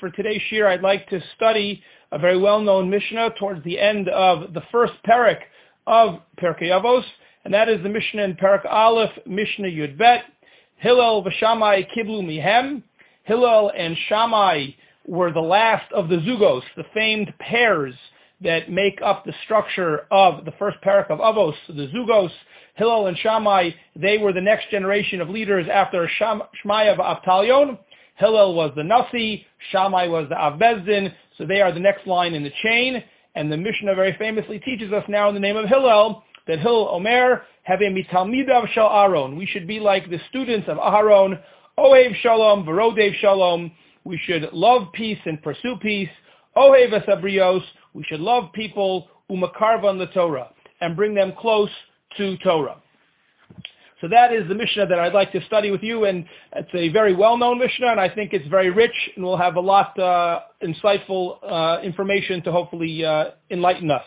for today's shir, I'd like to study a very well-known Mishnah towards the end of the first parak of Pirkei Avos, and that is the Mishnah in Parak Aleph, Mishnah Yud Bet. Hillel v'Shamai kiblu mihem. Hillel and Shammai were the last of the Zugos, the famed pairs that make up the structure of the first parak of Avos, the Zugos, Hillel and Shammai, they were the next generation of leaders after Sham, Shmaya Avtalion. Hillel was the Nasi, Shammai was the Avbezdin, so they are the next line in the chain. And the Mishnah very famously teaches us now in the name of Hillel that Hillel Omer have a mitalmidav shal Aaron. We should be like the students of Aaron, Ohev Shalom, Verodev Shalom. We should love peace and pursue peace. Ohev Asabrios. We should love people, Umakarvan the Torah, and bring them close to Torah. So that is the Mishnah that I'd like to study with you, and it's a very well-known Mishnah, and I think it's very rich, and we'll have a lot uh, insightful uh, information to hopefully uh, enlighten us.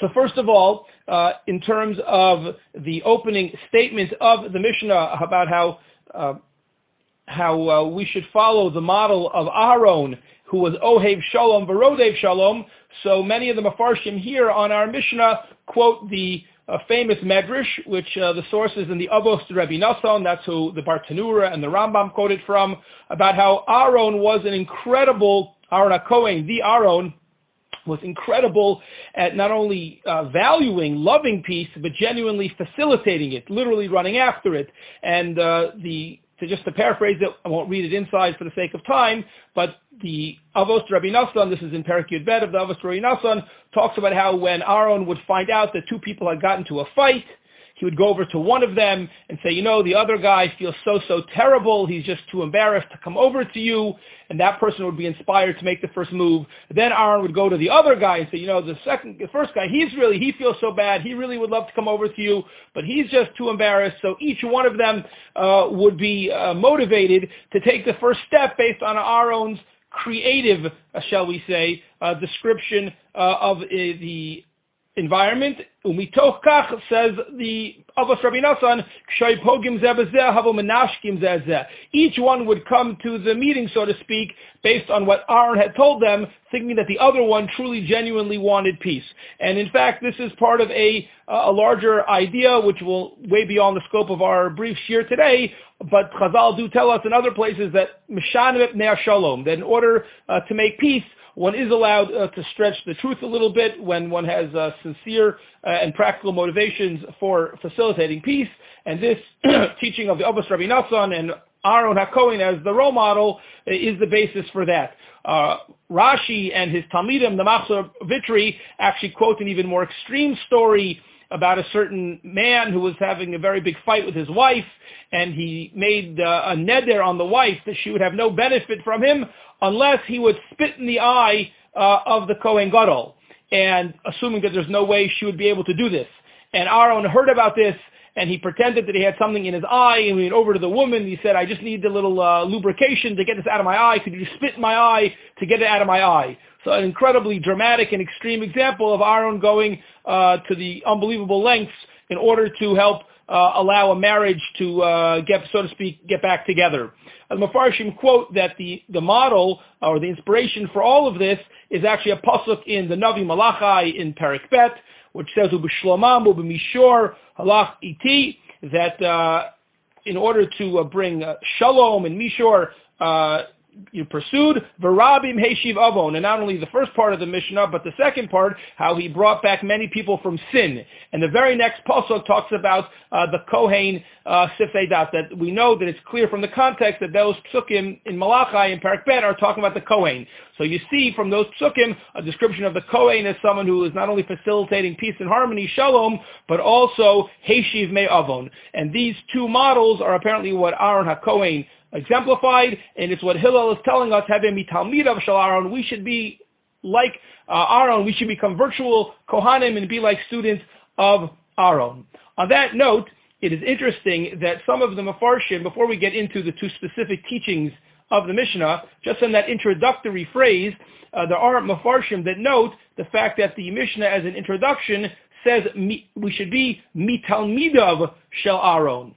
So first of all, uh, in terms of the opening statement of the Mishnah about how uh, how uh, we should follow the model of Aaron, who was Ohev Shalom, Verodev Shalom. So many of the Mefarshim here on our Mishnah quote the a famous medrash, which uh, the source is in the Avos to Rabbi Nassan, that's who the Bartanura and the Rambam quoted from, about how Aaron was an incredible, Aaron HaKohen, the Aaron, was incredible at not only uh, valuing, loving peace, but genuinely facilitating it, literally running after it. And uh, the to just to paraphrase it, I won't read it inside for the sake of time, but the Avos Rabbi Nassan, this is in Parak Yud Bet of the Avos Rabbi Nassan, talks about how when Aaron would find out that two people had gotten to a fight, he would go over to one of them and say, you know, the other guy feels so, so terrible. He's just too embarrassed to come over to you. And that person would be inspired to make the first move. Then Aaron would go to the other guy and say, you know, the second, the first guy, he's really, he feels so bad. He really would love to come over to you, but he's just too embarrassed. So each one of them uh, would be uh, motivated to take the first step based on Aaron's creative, uh, shall we say, uh, description uh, of uh, the environment. Umitoch says the Avos Rabbi Nassan, each one would come to the meeting, so to speak, based on what Aaron had told them, thinking that the other one truly, genuinely wanted peace. And in fact, this is part of a, a larger idea, which will way beyond the scope of our brief shir today, but Chazal do tell us in other places that Shalom, that in order uh, to make peace, one is allowed uh, to stretch the truth a little bit when one has uh, sincere uh, and practical motivations for facilitating peace. And this teaching of the Avos Rabbi Nassan and Aaron HaKohen as the role model uh, is the basis for that. Uh, Rashi and his Talmidim, the Machzor Vitri, actually quote an even more extreme story about a certain man who was having a very big fight with his wife, and he made uh, a neder on the wife that she would have no benefit from him unless he would spit in the eye uh, of the Kohen Gadol, and assuming that there's no way she would be able to do this. And Aaron heard about this, and he pretended that he had something in his eye, and he went over to the woman. He said, I just need a little uh, lubrication to get this out of my eye. Could you spit in my eye to get it out of my eye? So an incredibly dramatic and extreme example of Aaron going uh, to the unbelievable lengths in order to help uh, allow a marriage to uh, get, so to speak, get back together. The Mefarshim quote that the, the model or the inspiration for all of this is actually a pasuk in the Navi Malachi in Perik Bet, which says "Ubishlomam ubimishor halach iti," that uh, in order to uh, bring uh, shalom and mishor uh, you pursued Varabim Heshiv Avon, and not only the first part of the Mishnah, but the second part, how he brought back many people from sin. And the very next pasuk talks about uh, the Kohen uh, that we know that it's clear from the context that those psukim in Malachi and Parak Bet are talking about the Kohen. So you see from those psukim a description of the Kohen as someone who is not only facilitating peace and harmony, shalom, but also Heshiv Me Avon. And these two models are apparently what Aaron HaKohen exemplified, and it's what Hillel is telling us, having mitalmid of Shal Aaron, we should be like uh, Aaron, we should become virtual Kohanim and be like students of Aaron. On that note, it is interesting that some of the Mefarshim, before we get into the two specific teachings of the Mishnah, just in that introductory phrase, uh, there are Mefarshim that note the fact that the Mishnah as an introduction says we should be mitalmidav shel Aaron.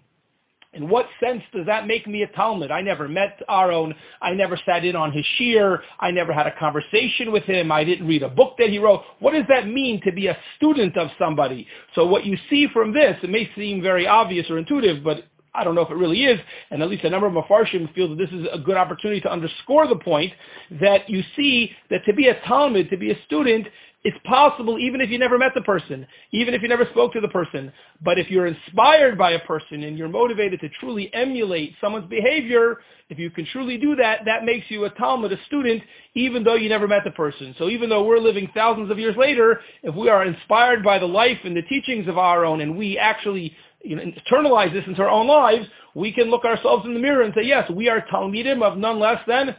In what sense does that make me a Talmud? I never met Aaron. I never sat in on his shiur. I never had a conversation with him. I didn't read a book that he wrote. What does that mean to be a student of somebody? So what you see from this, it may seem very obvious or intuitive, but I don't know if it really is, and at least a number of Mefarshim feel that this is a good opportunity to underscore the point that you see that to be a Talmud, to be a student, it's possible even if you never met the person, even if you never spoke to the person. But if you're inspired by a person and you're motivated to truly emulate someone's behavior, if you can truly do that, that makes you a Talmud, a student, even though you never met the person. So even though we're living thousands of years later, if we are inspired by the life and the teachings of our own and we actually you know, internalize this into our own lives, we can look ourselves in the mirror and say, yes, we are Talmidim of none less than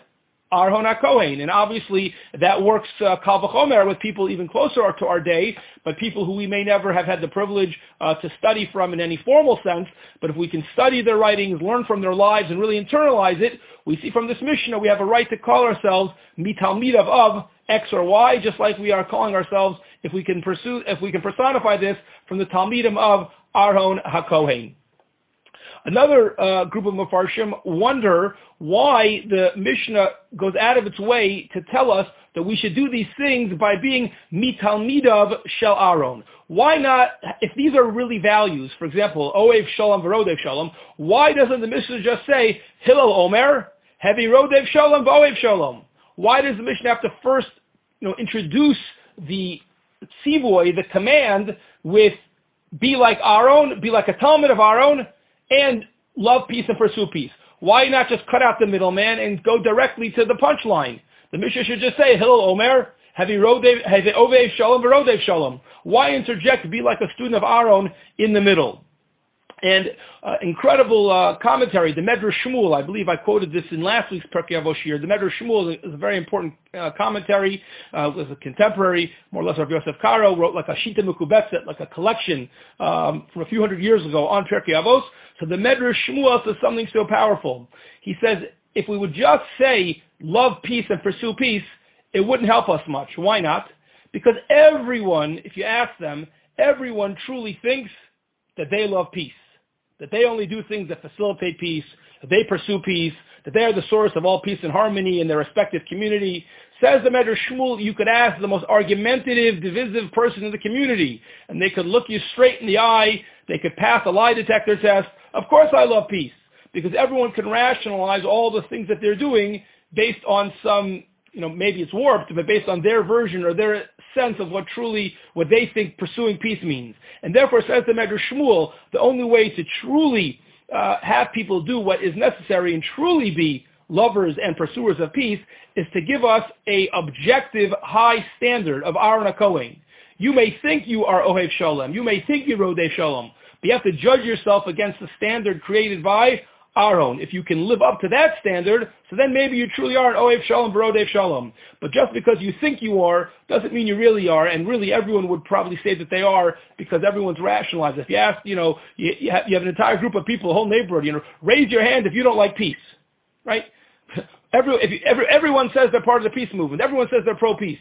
Aharon HaKohen. And obviously that works uh, Kal with people even closer to our day, but people who we may never have had the privilege uh, to study from in any formal sense. But if we can study their writings, learn from their lives, and really internalize it, we see from this Mishnah we have a right to call ourselves Mitalmidav of X or Y, just like we are calling ourselves, if we can pursue, if we can personify this from the Talmidim of Aharon HaKohen. Another uh, group of Mefarshim wonder why the Mishnah goes out of its way to tell us that we should do these things by being mitalmidav shel Aaron. Why not, if these are really values, for example, oev shalom v'rodev shalom, why doesn't the Mishnah just say, Hillel Omer, heavy rodev shalom v'oev shalom? Why does the Mishnah have to first you know, introduce the tzivoy, the command, with be like Aaron, be like a Talmud of Aaron, and love peace and pursue peace. Why not just cut out the middleman and go directly to the punchline? The Mishnah should just say, Hillel Omer, have you Ovev Shalom, or Rodev Shalom. Why interject, be like a student of Aaron in the middle? And uh, incredible uh, commentary, the Medrash Shmuel, I believe I quoted this in last week's Pirkei Avos Shiur. The Medrash Shmuel is a very important uh, commentary, uh, was a contemporary, more or less of Yosef Karo, wrote like a Shita Mekubetzet, like a collection um, from a few hundred years ago on Pirkei Avos. So the Medrash Shmuel says something so powerful. He says, if we would just say, love peace and pursue peace, it wouldn't help us much. Why not? Because everyone, if you ask them, everyone truly thinks that they love peace that they only do things that facilitate peace, that they pursue peace, that they are the source of all peace and harmony in their respective community. Says the Medrash Shmuel, you could ask the most argumentative, divisive person in the community, and they could look you straight in the eye, they could pass a lie detector test. Of course I love peace, because everyone can rationalize all the things that they're doing based on some you know, maybe it's warped, but based on their version or their sense of what truly, what they think pursuing peace means. And therefore, says the Medrash Shmuel, the only way to truly uh, have people do what is necessary and truly be lovers and pursuers of peace is to give us a objective high standard of Aaron HaKohen. You may think you are Ohev Shalom. You may think you're Rodeh Shalom. But you have to judge yourself against the standard created by Aaron. If you can live up to that standard, so then maybe you truly are an Oev Shalom, Barodev Shalom. But just because you think you are, doesn't mean you really are, and really everyone would probably say that they are because everyone's rationalized. If you ask, you know, you, you, have, you have an entire group of people, a whole neighborhood, you know, raise your hand if you don't like peace, right? Every, if you, every, everyone says they're part of the peace movement. Everyone says they're pro-peace.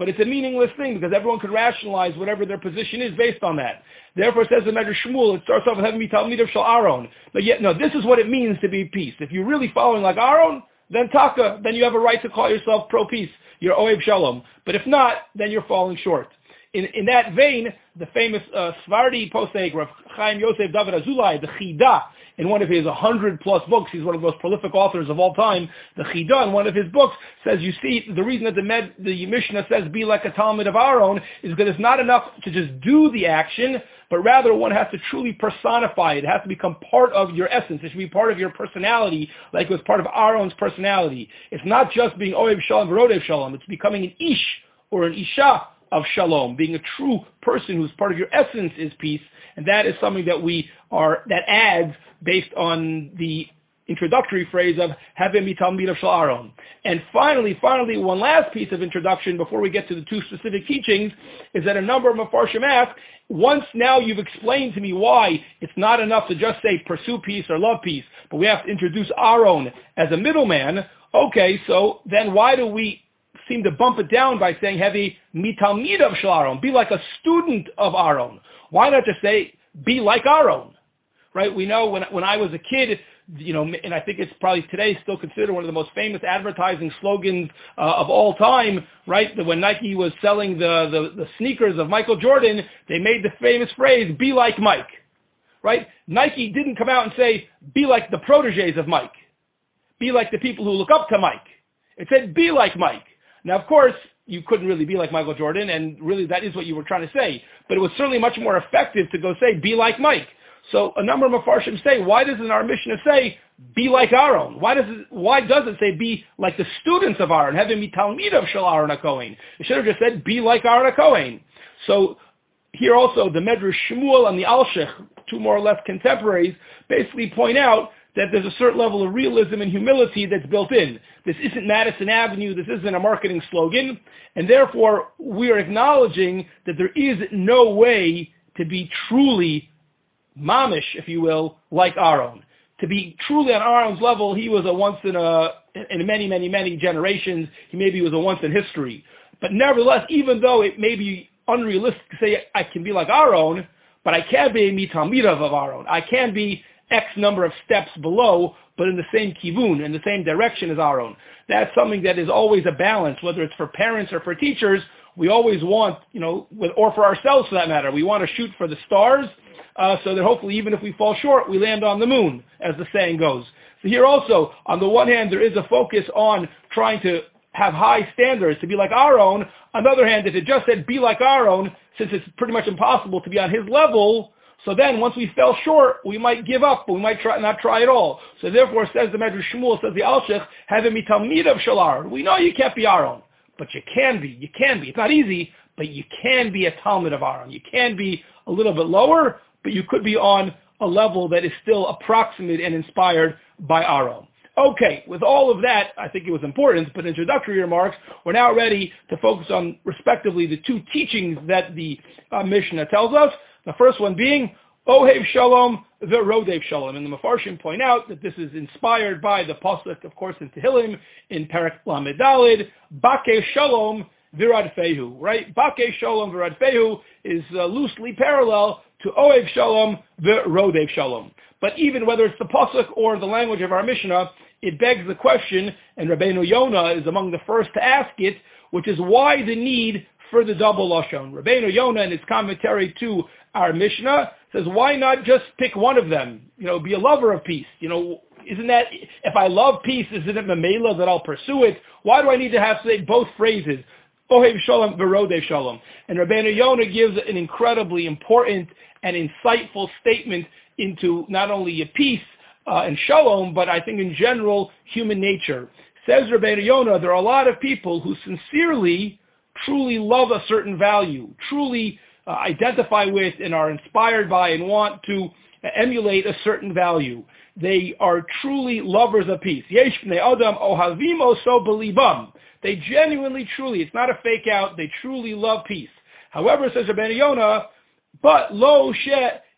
But it's a meaningless thing because everyone could rationalize whatever their position is based on that. Therefore, it says the Medrash Shmuel, it starts off with having me Talmid of Shal Aaron. But yet, no, this is what it means to be peace. If you're really following like Aaron, then taka, then you have a right to call yourself pro-peace. You're Oev Shalom. But if not, then you're falling short. In, in that vein, the famous uh, Svardi posek, Rav Chaim Yosef David Azulai, the Chida, in one of his 100 plus books, he's one of the most prolific authors of all time, the Chida, in one of his books, says, you see, the reason that the, Med, the Mishnah says, be like a Talmud of our own, is because it's not enough to just do the action, but rather one has to truly personify it. It has to become part of your essence. It should be part of your personality, like it was part of Aaron's personality. It's not just being Oev Shalom, Rodev Shalom. It's becoming an Ish or an Isha of shalom, being a true person who's part of your essence is peace, and that is something that we are, that adds based on the introductory phrase of having mitalmid of shalaron. And finally, finally, one last piece of introduction before we get to the two specific teachings is that a number of Mefarshim ask, once now you've explained to me why it's not enough to just say pursue peace or love peace, but we have to introduce Aaron as a middleman, okay, so then why do we seem to bump it down by saying heavy mitalmid of Shalaron, be like a student of Aaron. Why not just say be like Aaron? right? We know when when I was a kid, you know, and I think it's probably today still considered one of the most famous advertising slogans uh, of all time, right? That when Nike was selling the, the the sneakers of Michael Jordan, they made the famous phrase "Be like Mike," right? Nike didn't come out and say "Be like the proteges of Mike," "Be like the people who look up to Mike." It said "Be like Mike." Now, of course, you couldn't really be like Michael Jordan, and really that is what you were trying to say. But it was certainly much more effective to go say, be like Mike. So a number of Mepharshim say, why doesn't our Mishnah say, be like Aaron? Why does it, why does it say, be like the students of Aaron, having me Talmid of Shal Aaron HaKohen? It should have just said, be like Aaron HaKohen. So here also, the Medrash Shmuel and the Alshich, two more or less contemporaries, basically point out that there's a certain level of realism and humility that's built in. This isn't Madison Avenue. This isn't a marketing slogan. And therefore, we are acknowledging that there is no way to be truly mamish, if you will, like our own. To be truly on Aaron's level, he was a once in a in many, many, many generations. He maybe was a once in history. But nevertheless, even though it may be unrealistic to say I can be like our own, but I can be a mitamirav of our own. I can be X number of steps below, but in the same kivun, in the same direction as our own. That's something that is always a balance, whether it's for parents or for teachers. We always want, you know, or for ourselves for that matter, we want to shoot for the stars uh, so that hopefully even if we fall short, we land on the moon, as the saying goes. So here also, on the one hand, there is a focus on trying to have high standards to be like our own. On the other hand, if it just said be like our own, since it's pretty much impossible to be on his level, so then once we fell short, we might give up, but we might try, not try at all. So therefore, says the Medrash Shmuel, says the Alshich, having me talmid of Shalar. We know you can't be our own, but you can be. You can be. It's not easy, but you can be a Talmud of Aaron. You can be a little bit lower, but you could be on a level that is still approximate and inspired by Aaron. Okay, with all of that, I think it was important, but introductory remarks, we're now ready to focus on, respectively, the two teachings that the uh, Mishnah tells us. The first one being, Ohev Shalom, the Rodev Shalom. And the Mefarshim point out that this is inspired by the Pasuk, of course, in Tehillim, in Perak Lamedalid, Bake Shalom, Virad Fehu, right? Bake Shalom, Virad Fehu is uh, loosely parallel to Oev Shalom, the Rodev Shalom. But even whether it's the Pasuk or the language of our Mishnah, it begs the question, and Rabbeinu Yonah is among the first to ask it, which is why the need for the double Lashon. Rabbeinu Yonah in his commentary to our Mishnah says, why not just pick one of them? You know, be a lover of peace. You know, isn't that, if I love peace, isn't it Mamela that I'll pursue it? Why do I need to have say both phrases? Ohev Shalom, Verodev Shalom. And Rabbeinu Yonah gives an incredibly important and insightful statement into not only a peace uh, and shalom, but I think in general, human nature. Says Rabbeinu Yonah, there are a lot of people who sincerely, truly love a certain value, truly Uh, identify with and are inspired by and want to emulate a certain value. They are truly lovers of peace. Yesh adam belibam. They genuinely, truly, it's not a fake out, they truly love peace. However, says Rabbi Yonah, but lo she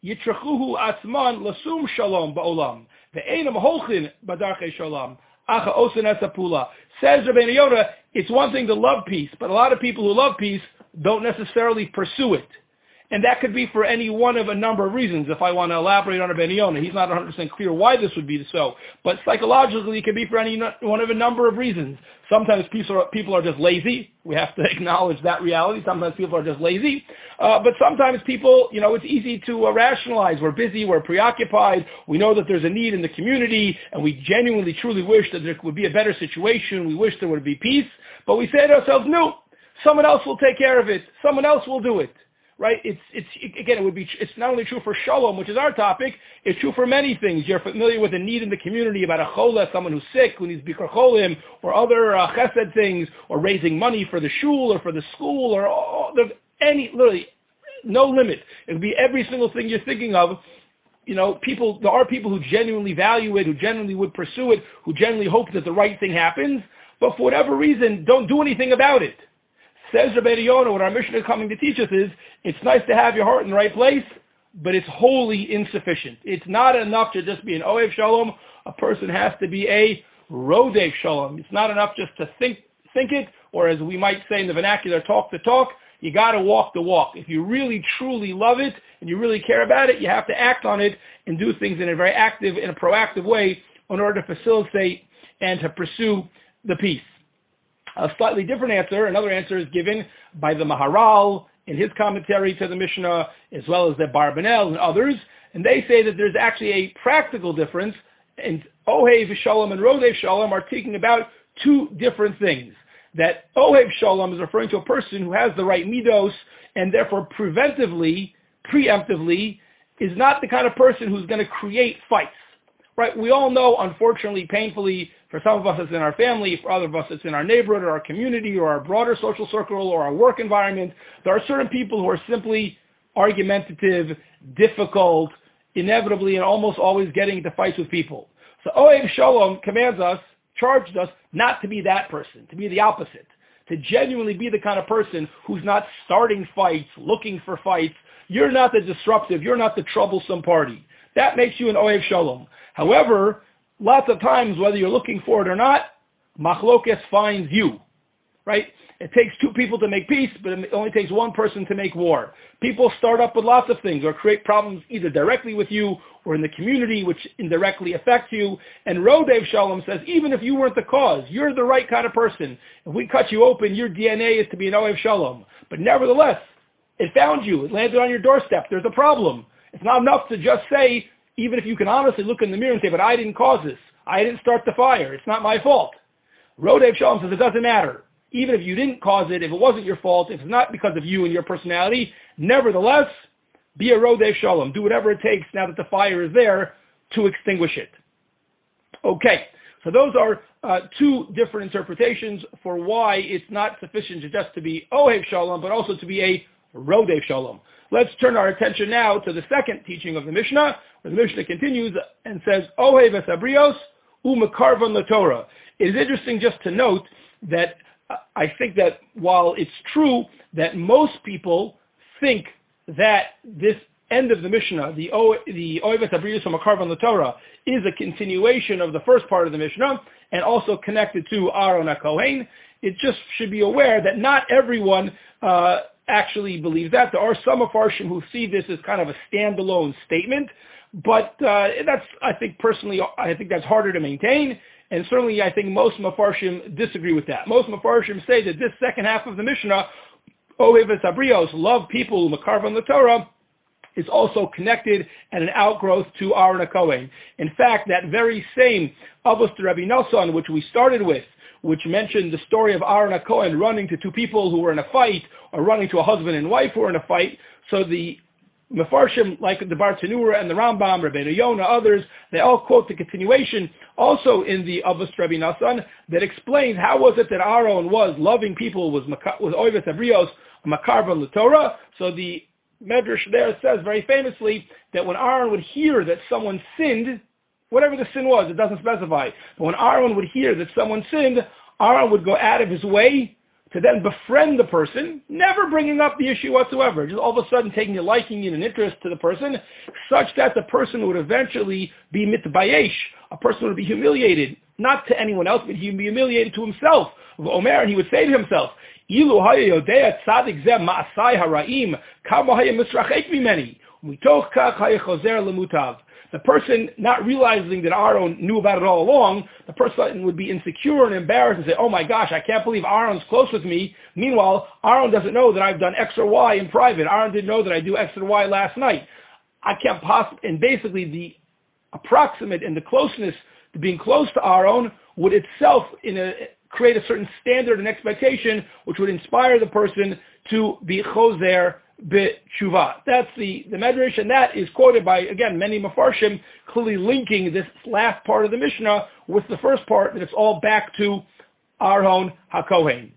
yitrachuhu atzman lasum shalom ba'olam. Ve'enam holchin badarche shalom. Acha osen esapula. Says Rabbi Yonah, it's one thing to love peace, but a lot of people who love peace don't necessarily pursue it. And that could be for any one of a number of reasons. If I want to elaborate on Rabbeinu he's not 100% clear why this would be so. But psychologically, it could be for any one of a number of reasons. Sometimes people are, people are just lazy. We have to acknowledge that reality. Sometimes people are just lazy. Uh, but sometimes people, you know, it's easy to uh, rationalize. We're busy. We're preoccupied. We know that there's a need in the community, and we genuinely, truly wish that there would be a better situation. We wish there would be peace. But we say to ourselves, no, someone else will take care of it. Someone else will do it right? It's, it's, again, it would be, it's not only true for shalom, which is our topic, it's true for many things. You're familiar with a need in the community about a chola, someone who's sick, who needs bikar cholim, or other uh, chesed things, or raising money for the shul or for the school, or all, there's any, literally, no limit. It would be every single thing you're thinking of. You know, people, there are people who genuinely value it, who genuinely would pursue it, who genuinely hope that the right thing happens, but for whatever reason, don't do anything about it. Says Rabbi Yonah, what our mission is coming to teach us is, it's nice to have your heart in the right place, but it's wholly insufficient. It's not enough to just be an Oev Shalom. A person has to be a Rodev Shalom. It's not enough just to think, think it, or as we might say in the vernacular, talk the talk. You got to walk the walk. If you really truly love it, and you really care about it, you have to act on it and do things in a very active, in a proactive way in order to facilitate and to pursue the peace. A slightly different answer, another answer is given by the Maharal in his commentary to the Mishnah, as well as the Barbanel and others, and they say that there's actually a practical difference, and Ohev Shalom and Rodev Shalom are speaking about two different things. That Ohev Shalom is referring to a person who has the right midos, and therefore preventively, preemptively, is not the kind of person who's going to create fights. Right? We all know, unfortunately, painfully, for some of us it's in our family, for other of us it's in our neighborhood or our community or our broader social circle or our work environment. There are certain people who are simply argumentative, difficult, inevitably and almost always getting into fights with people. So Oev Shalom commands us, charged us not to be that person, to be the opposite, to genuinely be the kind of person who's not starting fights, looking for fights. You're not the disruptive, you're not the troublesome party. That makes you an Oev Shalom. However, lots of times, whether you're looking for it or not, Machlokes finds you, right? It takes two people to make peace, but it only takes one person to make war. People start up with lots of things or create problems either directly with you or in the community, which indirectly affects you. And Rodev Shalom says, even if you weren't the cause, you're the right kind of person. If we cut you open, your DNA is to be an Oev Shalom. But nevertheless, it found you. It landed on your doorstep. There's a problem. It's not enough to just say, even if you can honestly look in the mirror and say, but I didn't cause this. I didn't start the fire. It's not my fault. Rodev Shalom says it doesn't matter even if you didn't cause it, if it wasn't your fault, if it's not because of you and your personality, nevertheless, be a Rodeh Shalom. Do whatever it takes now that the fire is there to extinguish it. Okay, so those are uh, two different interpretations for why it's not sufficient just to be Ohev Shalom, but also to be a Rodeh Shalom. Let's turn our attention now to the second teaching of the Mishnah, where the Mishnah continues and says, Ohev Esabrios Umakarvan the Torah. It is interesting just to note that I think that while it's true that most people think that this end of the Mishnah, the Oivet Abriyus Makarvan the Torah, is a continuation of the first part of the Mishnah and also connected to Aaron HaKohen, it just should be aware that not everyone uh, actually believes that. There are some Afarshim who see this as kind of a standalone statement, but uh, that's, I think personally, I think that's harder to maintain. And certainly I think most Mefarshim disagree with that. Most Mefarshim say that this second half of the Mishnah, Oheves Abrios, love people, Makarvan the Torah, is also connected and an outgrowth to Aaron Kohen. In fact, that very same Avos to Rabbi Nosson, which we started with, which mentioned the story of Aaron Cohen running to two people who were in a fight, or running to a husband and wife who were in a fight. So the Mefarshim, like the Bartanura and the Rambam, Rabbeinu Yonah, others, they all quote the continuation also in the Avos Rabbi Nassan that explains how was it that Aaron was loving people, was, was Oivet Abrios, Makarva Torah. So the Medrash there says very famously that when Aaron would hear that someone sinned, whatever the sin was, it doesn't specify, but when Aaron would hear that someone sinned, Aaron would go out of his way to then befriend the person, never bringing up the issue whatsoever, just all of a sudden taking a liking and an interest to the person, such that the person would eventually be mitbayesh, a person would be humiliated, not to anyone else, but he would be humiliated to himself. Omer, and he would say to himself, Ilu yodea tzadik zeh ma'asai haraim, kama haya misrachek mimeni, umitoch kach haya chozer lemutav the person not realizing that Aaron knew about it all along, the person would be insecure and embarrassed and say, oh my gosh, I can't believe Aaron's close with me. Meanwhile, Aaron doesn't know that I've done X or Y in private. Aaron didn't know that I do X or Y last night. I can't possibly, and basically the approximate and the closeness to being close to Aaron would itself in a, create a certain standard and expectation which would inspire the person to be choser b'tshuva. That's the, the Medrash, and that is quoted by, again, many Mefarshim, clearly linking this last part of the Mishnah with the first part, that it's all back to Aharon HaKohen.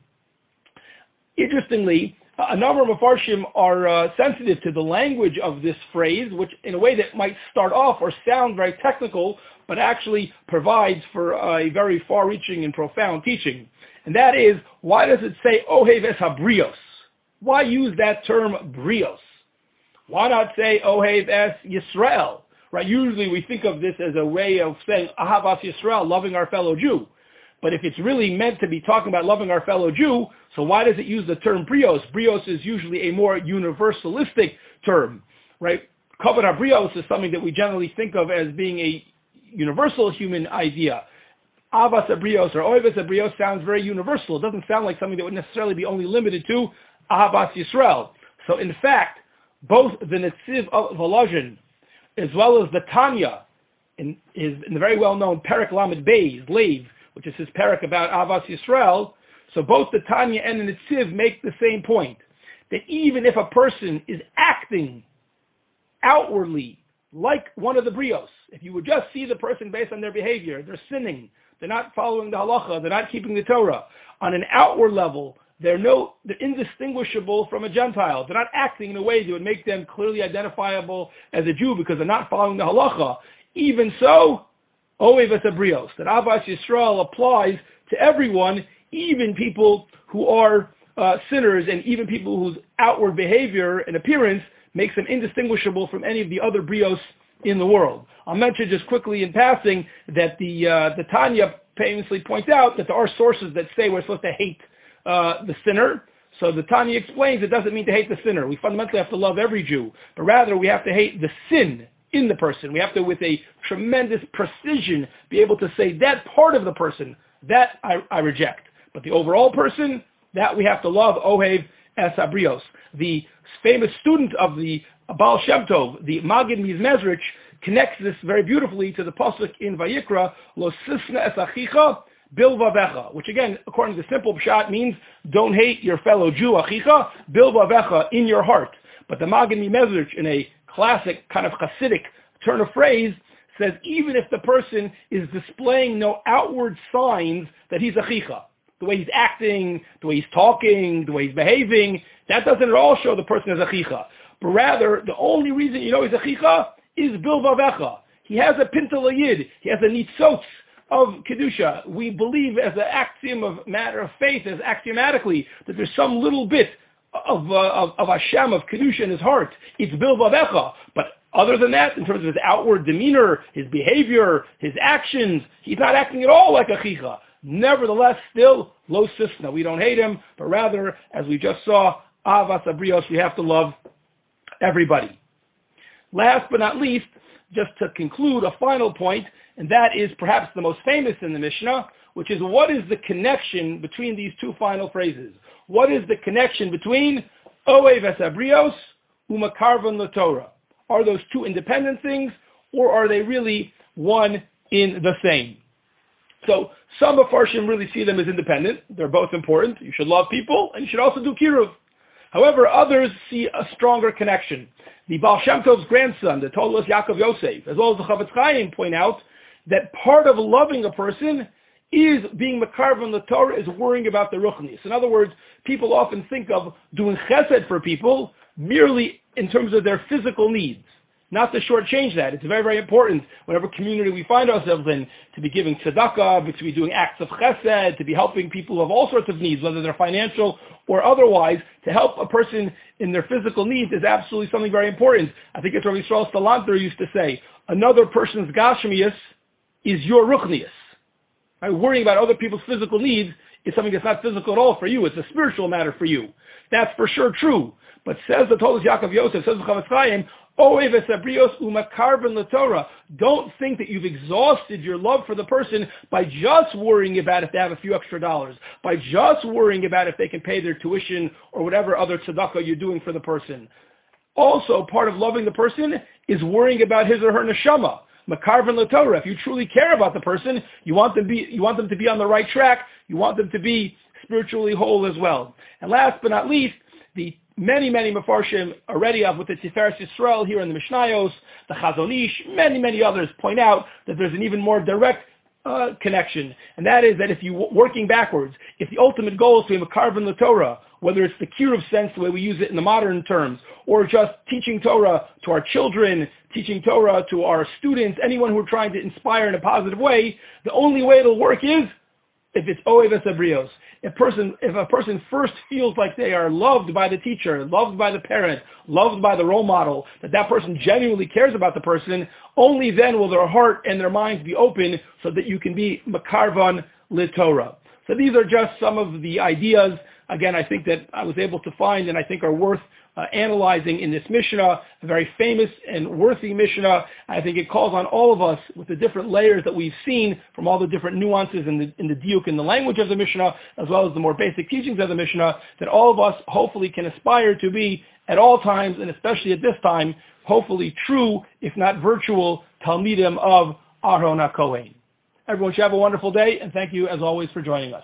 Interestingly, a number of Mefarshim are uh, sensitive to the language of this phrase, which in a way that might start off or sound very technical, but actually provides for a very far-reaching and profound teaching. And that is, why does it say Ohev es Habrios? Why use that term brios? Why not say Ohev es Yisrael? Right? Usually we think of this as a way of saying Ahavas Yisrael, loving our fellow Jew. But if it's really meant to be talking about loving our fellow Jew, so why does it use the term brios? Brios is usually a more universalistic term. right? Kavod Abrios is something that we generally think of as being a universal human idea. Avas Abrios or Oivas Abrios sounds very universal. It doesn't sound like something that would necessarily be only limited to Ahavas Yisrael. So in fact, both the Netziv of Volozhin as well as the Tanya in, his, in the very well-known Perak Lamed Beis, Lev, which is his Perak about Avas Yisrael, so both the Tanya and the Netziv make the same point, that even if a person is acting outwardly like one of the brios, if you would just see the person based on their behavior, they're sinning, they're not following the halacha, they're not keeping the Torah, on an outward level, they're no, they're indistinguishable from a Gentile. They're not acting in a way that would make them clearly identifiable as a Jew because they're not following the halacha. Even so, Oev Abrios, that Abbas Yisrael applies to everyone, even people who are uh, sinners and even people whose outward behavior and appearance makes them indistinguishable from any of the other brios in the world. I'll mention just quickly in passing that the uh, the Tanya famously points out that there are sources that say we're supposed to hate uh, the sinner. So the Tanya explains it doesn't mean to hate the sinner. We fundamentally have to love every Jew, but rather we have to hate the sin in the person. We have to, with a tremendous precision, be able to say that part of the person, that I, I reject. But the overall person, that we have to love, Ohev Esabrios. The famous student of the Baal Shem Tov, the Magid Mizmezrich, connects this very beautifully to the pasuk in Vayikra, Lo sisna es achicha, bilvavecha, which again, according to the simple pshat, means don't hate your fellow Jew, achicha, bilvavecha, in your heart. But the Magid Mizmezrich, in a classic kind of Hasidic turn of phrase, says even if the person is displaying no outward signs that he's a chicha, the way he's acting, the way he's talking, the way he's behaving, that doesn't at all show the person is a chicha. But rather, the only reason you know he's a chicha is bilvavecha. He has a pintalayid. He has a nitzotz of kedusha. We believe as an axiom of matter of faith, as axiomatically, that there's some little bit of, uh, of, of Hashem, of Kedusha in his heart. It's Bilvavecha. But other than that, in terms of his outward demeanor, his behavior, his actions, he's not acting at all like a chicha. Nevertheless, still, lo sisna. We don't hate him, but rather, as we just saw, avas abrios, we have to love everybody. Last but not least, just to conclude, a final point, and that is perhaps the most famous in the Mishnah, which is what is the connection between these two final phrases? What is the connection between Oev Esabrios Umakarvan Torah? Are those two independent things, or are they really one in the same? So some of Farshim really see them as independent. They're both important. You should love people, and you should also do kiruv. However, others see a stronger connection. The Baal Shem Tov's grandson, the Toldos Yaakov Yosef, as well as the Chofetz Chaim point out that part of loving a person is being makarvan the Torah is worrying about the ruchnis. In other words, people often think of doing chesed for people merely in terms of their physical needs. Not to shortchange that. It's very, very important, whatever community we find ourselves in, to be giving tzedakah, to be doing acts of chesed, to be helping people who have all sorts of needs, whether they're financial or otherwise. To help a person in their physical needs is absolutely something very important. I think it's Rabbi Yisrael Salanter used to say, another person's gashmias is your ruchnias. Right? Worrying about other people's physical needs is something that's not physical at all for you. It's a spiritual matter for you. That's for sure true. But says the Toldos Yaakov Yosef, says the Chofetz Chaim, don't think that you've exhausted your love for the person by just worrying about if they have a few extra dollars, by just worrying about if they can pay their tuition or whatever other tzedakah you're doing for the person. Also, part of loving the person is worrying about his or her neshama. Makarvan Torah. If you truly care about the person, you want them be you want them to be on the right track. You want them to be spiritually whole as well. And last but not least, the many, many Mefarshim already have with the Tiferes Yisrael here in the Mishnayos, the Chazon Ish, many, many others point out that there's an even more direct uh, connection, and that is that if you working backwards, if the ultimate goal is to be a in the Torah, whether it's the kiruv sense, the way we use it in the modern terms, or just teaching Torah to our children, teaching Torah to our students, anyone who are trying to inspire in a positive way, the only way it'll work is if it's Oeves Abrios. If, person, if a person first feels like they are loved by the teacher, loved by the parent, loved by the role model, that that person genuinely cares about the person, only then will their heart and their minds be open so that you can be Makarvan Litorah. So these are just some of the ideas again, I think that I was able to find and I think are worth Uh, analyzing in this Mishnah, a very famous and worthy Mishnah. I think it calls on all of us with the different layers that we've seen from all the different nuances in the, in the diuk in the language of the Mishnah, as well as the more basic teachings of the Mishnah, that all of us hopefully can aspire to be at all times, and especially at this time, hopefully true, if not virtual, Talmidim of Aharon HaKohen. Everyone should have a wonderful day, and thank you as always for joining us.